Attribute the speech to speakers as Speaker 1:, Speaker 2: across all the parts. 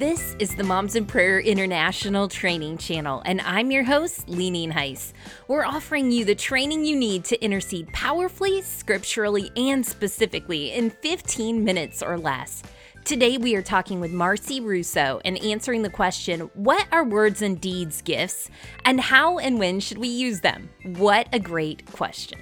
Speaker 1: This is the Moms in Prayer International Training Channel, and I'm your host, Lee Nienhuis. We're offering you the training you need to intercede powerfully, scripturally, and specifically in 15 minutes or less. Today, we are talking with Marcy Russo and answering the question What are words and deeds gifts, and how and when should we use them? What a great question.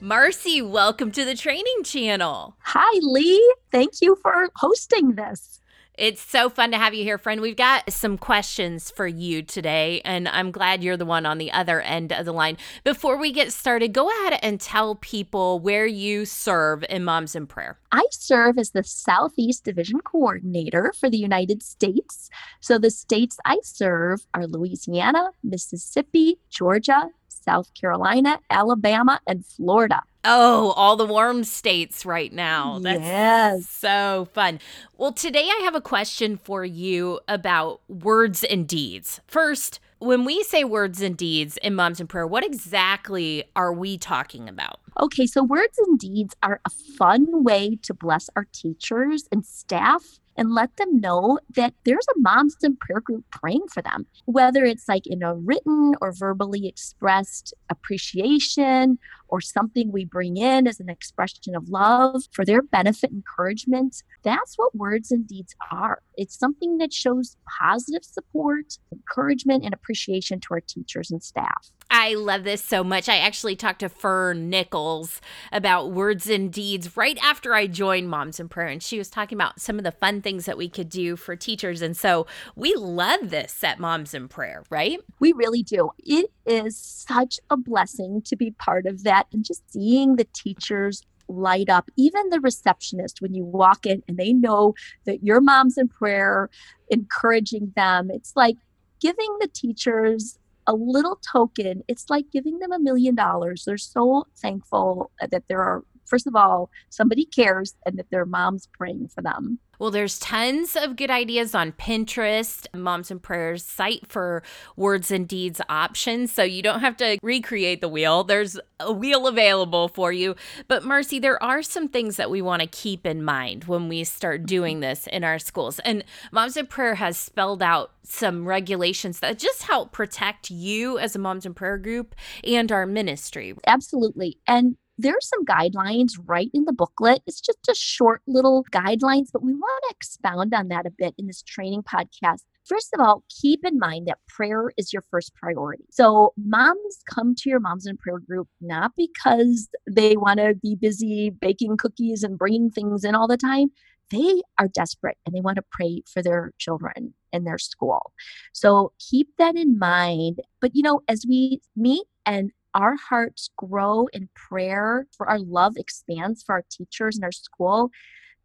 Speaker 1: Marcy, welcome to the training channel.
Speaker 2: Hi, Lee. Thank you for hosting this.
Speaker 1: It's so fun to have you here, friend. We've got some questions for you today, and I'm glad you're the one on the other end of the line. Before we get started, go ahead and tell people where you serve in Moms in Prayer.
Speaker 2: I serve as the Southeast Division Coordinator for the United States. So the states I serve are Louisiana, Mississippi, Georgia, South Carolina, Alabama, and Florida.
Speaker 1: Oh, all the warm states right now.
Speaker 2: That's yes.
Speaker 1: so fun. Well, today I have a question for you about words and deeds. First, when we say words and deeds in Moms in Prayer, what exactly are we talking about?
Speaker 2: Okay, so words and deeds are a fun way to bless our teachers and staff and let them know that there's a moms in prayer group praying for them, whether it's like in a written or verbally expressed appreciation or something we bring in as an expression of love for their benefit, encouragement. That's what words and deeds are. It's something that shows positive support, encouragement, and appreciation to our teachers and staff.
Speaker 1: I love this so much. I actually talked to Fern Nichols about words and deeds right after I joined Moms in Prayer, and she was talking about some of the fun things that we could do for teachers. And so we love this at Moms in Prayer, right?
Speaker 2: We really do. It is such a blessing to be part of that and just seeing the teachers light up even the receptionist when you walk in and they know that your mom's in prayer encouraging them it's like giving the teachers a little token, it's like giving them a million dollars. They're so thankful that there are, first of all, somebody cares and that their mom's praying for them.
Speaker 1: Well, there's tons of good ideas on Pinterest, Moms and Prayers site for words and deeds options. So you don't have to recreate the wheel. There's a wheel available for you. But Marcy, there are some things that we want to keep in mind when we start doing this in our schools. And Moms and Prayer has spelled out some regulations that just help protect you as a Moms and Prayer group and our ministry.
Speaker 2: Absolutely. And there's some guidelines right in the booklet. It's just a short little guidelines, but we want to expound on that a bit in this training podcast. First of all, keep in mind that prayer is your first priority. So, moms come to your Moms in Prayer group not because they want to be busy baking cookies and bringing things in all the time. They are desperate and they want to pray for their children and their school. So, keep that in mind. But, you know, as we meet and our hearts grow in prayer, for our love expands for our teachers and our school,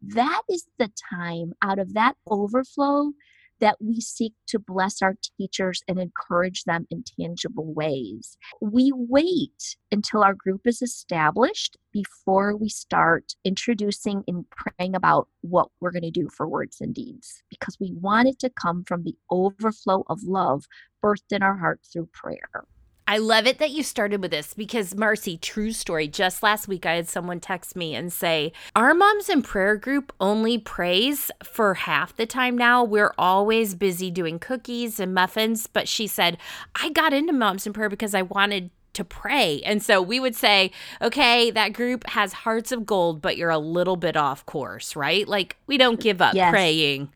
Speaker 2: that is the time out of that overflow that we seek to bless our teachers and encourage them in tangible ways. We wait until our group is established before we start introducing and praying about what we're going to do for words and deeds because we want it to come from the overflow of love birthed in our heart through prayer.
Speaker 1: I love it that you started with this because, Marcy, true story. Just last week, I had someone text me and say, Our Moms in Prayer group only prays for half the time now. We're always busy doing cookies and muffins. But she said, I got into Moms in Prayer because I wanted to pray. And so we would say, okay, that group has hearts of gold, but you're a little bit off course, right? Like we don't give up yes. praying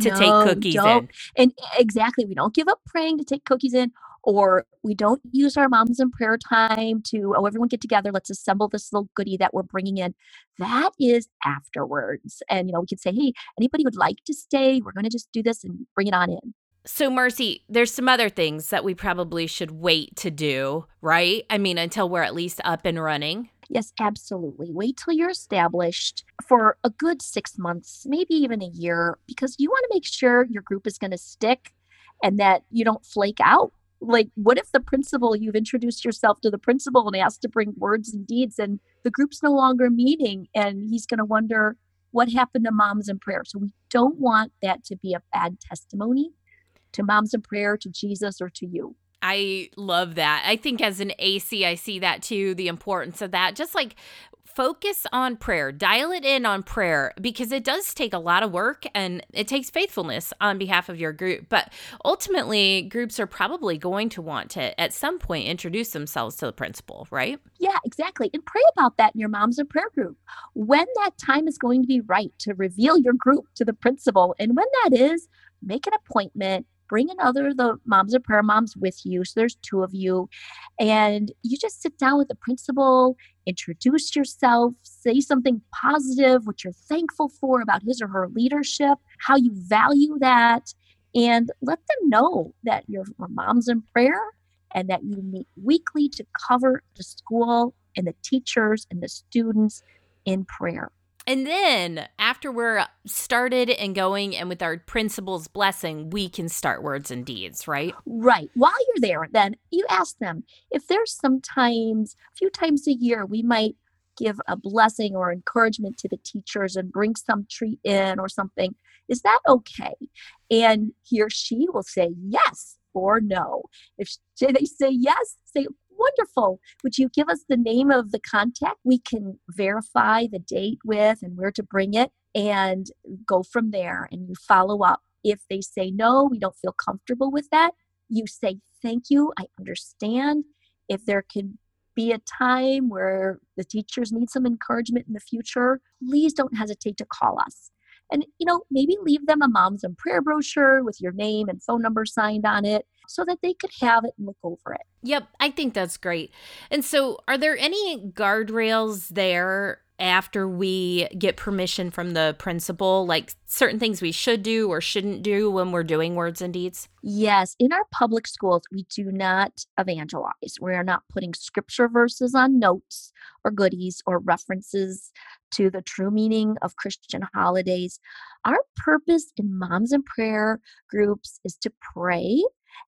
Speaker 1: to no, take cookies don't. in.
Speaker 2: And exactly, we don't give up praying to take cookies in or we don't use our moms in prayer time to oh everyone get together let's assemble this little goodie that we're bringing in that is afterwards and you know we could say hey anybody would like to stay we're going to just do this and bring it on in
Speaker 1: so Marcy, there's some other things that we probably should wait to do, right? I mean, until we're at least up and running.
Speaker 2: Yes, absolutely. Wait till you're established for a good six months, maybe even a year, because you want to make sure your group is going to stick and that you don't flake out like what if the principal you've introduced yourself to the principal and asked to bring words and deeds and the group's no longer meeting and he's going to wonder what happened to moms in prayer so we don't want that to be a bad testimony to moms in prayer to jesus or to you
Speaker 1: I love that. I think as an AC, I see that too, the importance of that. Just like focus on prayer, dial it in on prayer because it does take a lot of work and it takes faithfulness on behalf of your group. But ultimately, groups are probably going to want to at some point introduce themselves to the principal, right?
Speaker 2: Yeah, exactly. And pray about that in your Moms in Prayer group. When that time is going to be right to reveal your group to the principal. And when that is, make an appointment bring another of the moms of prayer moms with you so there's two of you and you just sit down with the principal introduce yourself say something positive what you're thankful for about his or her leadership how you value that and let them know that you're moms in prayer and that you meet weekly to cover the school and the teachers and the students in prayer
Speaker 1: and then after we're started and going and with our principal's blessing, we can start words and deeds, right?
Speaker 2: Right. While you're there, then you ask them if there's sometimes, a few times a year, we might give a blessing or encouragement to the teachers and bring some treat in or something. Is that okay? And he or she will say yes or no. If they say yes, say, wonderful. Would you give us the name of the contact we can verify the date with and where to bring it and go from there and you follow up. If they say no, we don't feel comfortable with that, you say thank you, I understand. If there can be a time where the teachers need some encouragement in the future, please don't hesitate to call us. And, you know, maybe leave them a Moms in Prayer brochure with your name and phone number signed on it so that they could have it and look over it.
Speaker 1: Yep, I think that's great. And so, are there any guardrails there after we get permission from the principal, like certain things we should do or shouldn't do when we're doing words and deeds?
Speaker 2: Yes. In our public schools, we do not evangelize. We are not putting scripture verses on notes or goodies or references to the true meaning of Christian holidays. Our purpose in Moms and Prayer groups is to pray.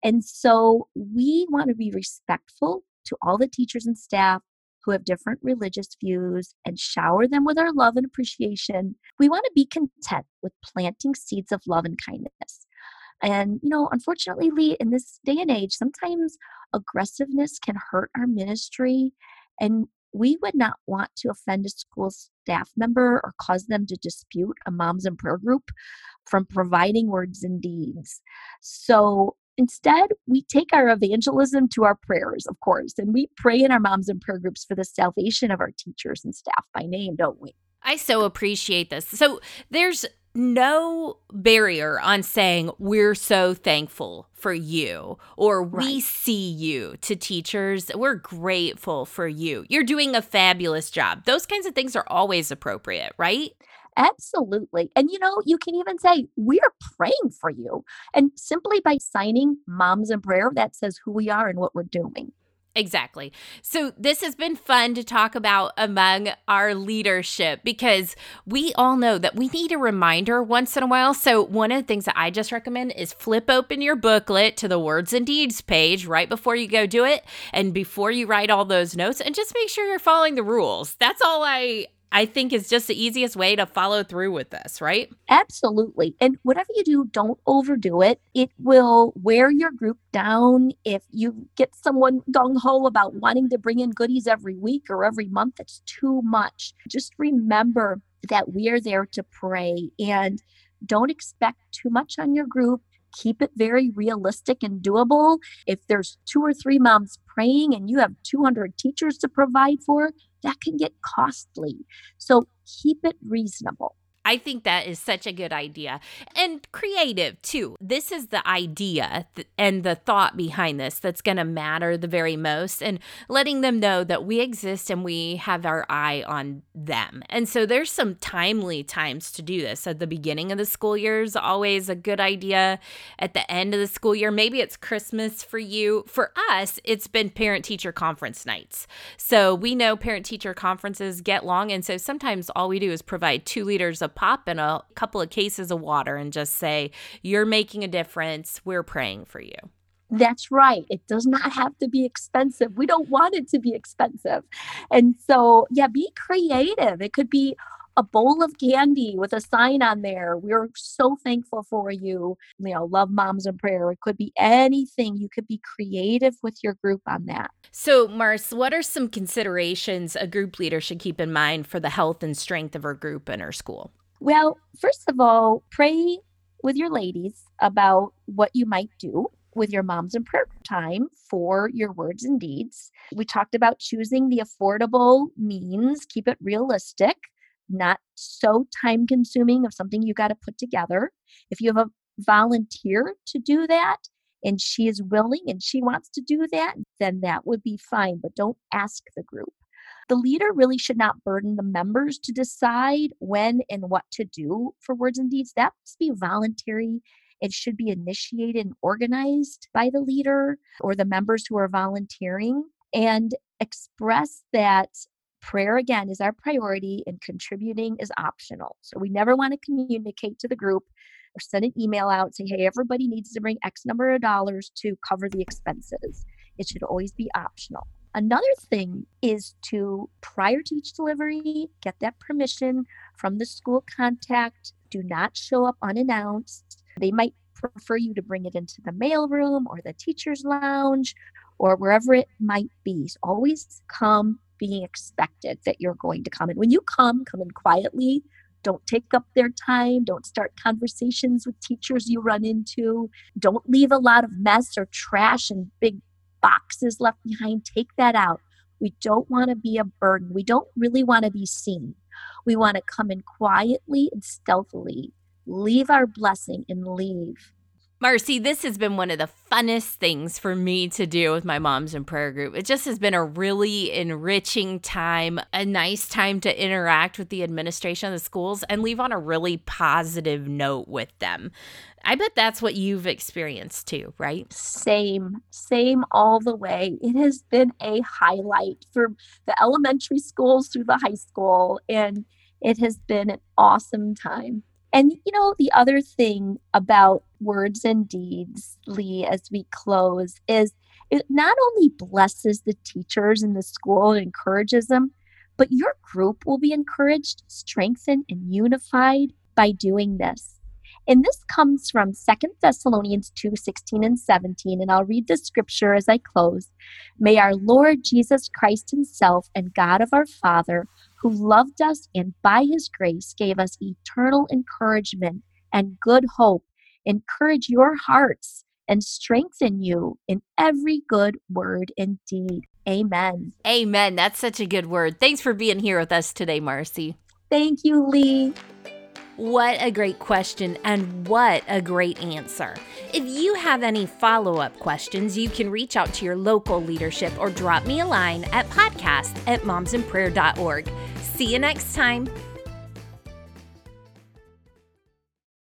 Speaker 2: And so we want to be respectful to all the teachers and staff who have different religious views and shower them with our love and appreciation. We want to be content with planting seeds of love and kindness. And, you know, unfortunately, Lee, in this day and age, sometimes aggressiveness can hurt our ministry. And we would not want to offend a school staff member or cause them to dispute a moms and prayer group from providing words and deeds. So instead, we take our evangelism to our prayers, of course, and we pray in our moms and prayer groups for the salvation of our teachers and staff by name, don't we?
Speaker 1: I so appreciate this. So there's no barrier on saying we're so thankful for you or right. we see you to teachers. We're grateful for you. You're doing a fabulous job. Those kinds of things are always appropriate, right?
Speaker 2: Absolutely. And you know, you can even say, We're praying for you. And simply by signing Moms in Prayer, that says who we are and what we're doing.
Speaker 1: Exactly. So, this has been fun to talk about among our leadership because we all know that we need a reminder once in a while. So, one of the things that I just recommend is flip open your booklet to the words and deeds page right before you go do it and before you write all those notes and just make sure you're following the rules. That's all I I think is just the easiest way to follow through with this, right?
Speaker 2: Absolutely. And whatever you do, don't overdo it. It will wear your group down. If you get someone gung ho about wanting to bring in goodies every week or every month, that's too much. Just remember that we are there to pray and don't expect too much on your group keep it very realistic and doable. If there's two or three moms praying and you have 200 teachers to provide for, that can get costly. So keep it reasonable.
Speaker 1: I think that is such a good idea and creative too. This is the idea th- and the thought behind this that's going to matter the very most, and letting them know that we exist and we have our eye on them. And so there's some timely times to do this. At the beginning of the school year is always a good idea. At the end of the school year, maybe it's Christmas for you. For us, it's been parent teacher conference nights. So we know parent teacher conferences get long, and so sometimes all we do is provide two liters of pop in a couple of cases of water and just say, You're making a difference. We're praying for you.
Speaker 2: That's right. It does not have to be expensive. We don't want it to be expensive. And so, yeah, be creative. It could be a bowl of candy with a sign on there. We're so thankful for you. You know, love moms in prayer. It could be anything. You could be creative with your group on that.
Speaker 1: So, Mars, what are some considerations a group leader should keep in mind for the health and strength of her group and her school?
Speaker 2: Well, first of all, pray with your ladies about what you might do with your moms in prayer time for your words and deeds. We talked about choosing the affordable means, keep it realistic, not so time consuming of something you got to put together. If you have a volunteer to do that and she is willing and she wants to do that, then that would be fine, but don't ask the group. The leader really should not burden the members to decide when and what to do for words and deeds. That must be voluntary it should be initiated and organized by the leader or the members who are volunteering and express that prayer again is our priority and contributing is optional. So we never want to communicate to the group or send an email out say, hey, everybody needs to bring X number of dollars to cover the expenses. It should always be optional. Another thing is to, prior to each delivery, get that permission from the school contact. Do not show up unannounced. They might prefer you to bring it into the mailroom or the teacher's lounge or wherever it might be. So always come being expected that you're going to come. And when you come, come in quietly. Don't take up their time. Don't start conversations with teachers you run into. Don't leave a lot of mess or trash and big boxes left behind. Take that out. We don't want to be a burden. We don't really want to be seen. We want to come in quietly and stealthily leave our blessing and leave.
Speaker 1: Marcy, this has been one of the funnest things for me to do with my moms in prayer group. It just has been a really enriching time, a nice time to interact with the administration of the schools and leave on a really positive note with them. I bet that's what you've experienced too, right?
Speaker 2: Same, same all the way. It has been a highlight for the elementary schools through the high school, and it has been an awesome time. And, you know, the other thing about words and deeds, Lee, as we close, is it not only blesses the teachers in the school and encourages them, but your group will be encouraged, strengthened, and unified by doing this. And this comes from Second Thessalonians 2 16 and 17. And I'll read the scripture as I close. May our Lord Jesus Christ Himself and God of our Father, who loved us and by his grace gave us eternal encouragement and good hope, encourage your hearts and strengthen you in every good word and deed. Amen.
Speaker 1: Amen. That's such a good word. Thanks for being here with us today, Marcy.
Speaker 2: Thank you, Lee.
Speaker 1: What a great question and what a great answer. If you have any follow up questions, you can reach out to your local leadership or drop me a line at podcast at momsinprayer.org. See you next time.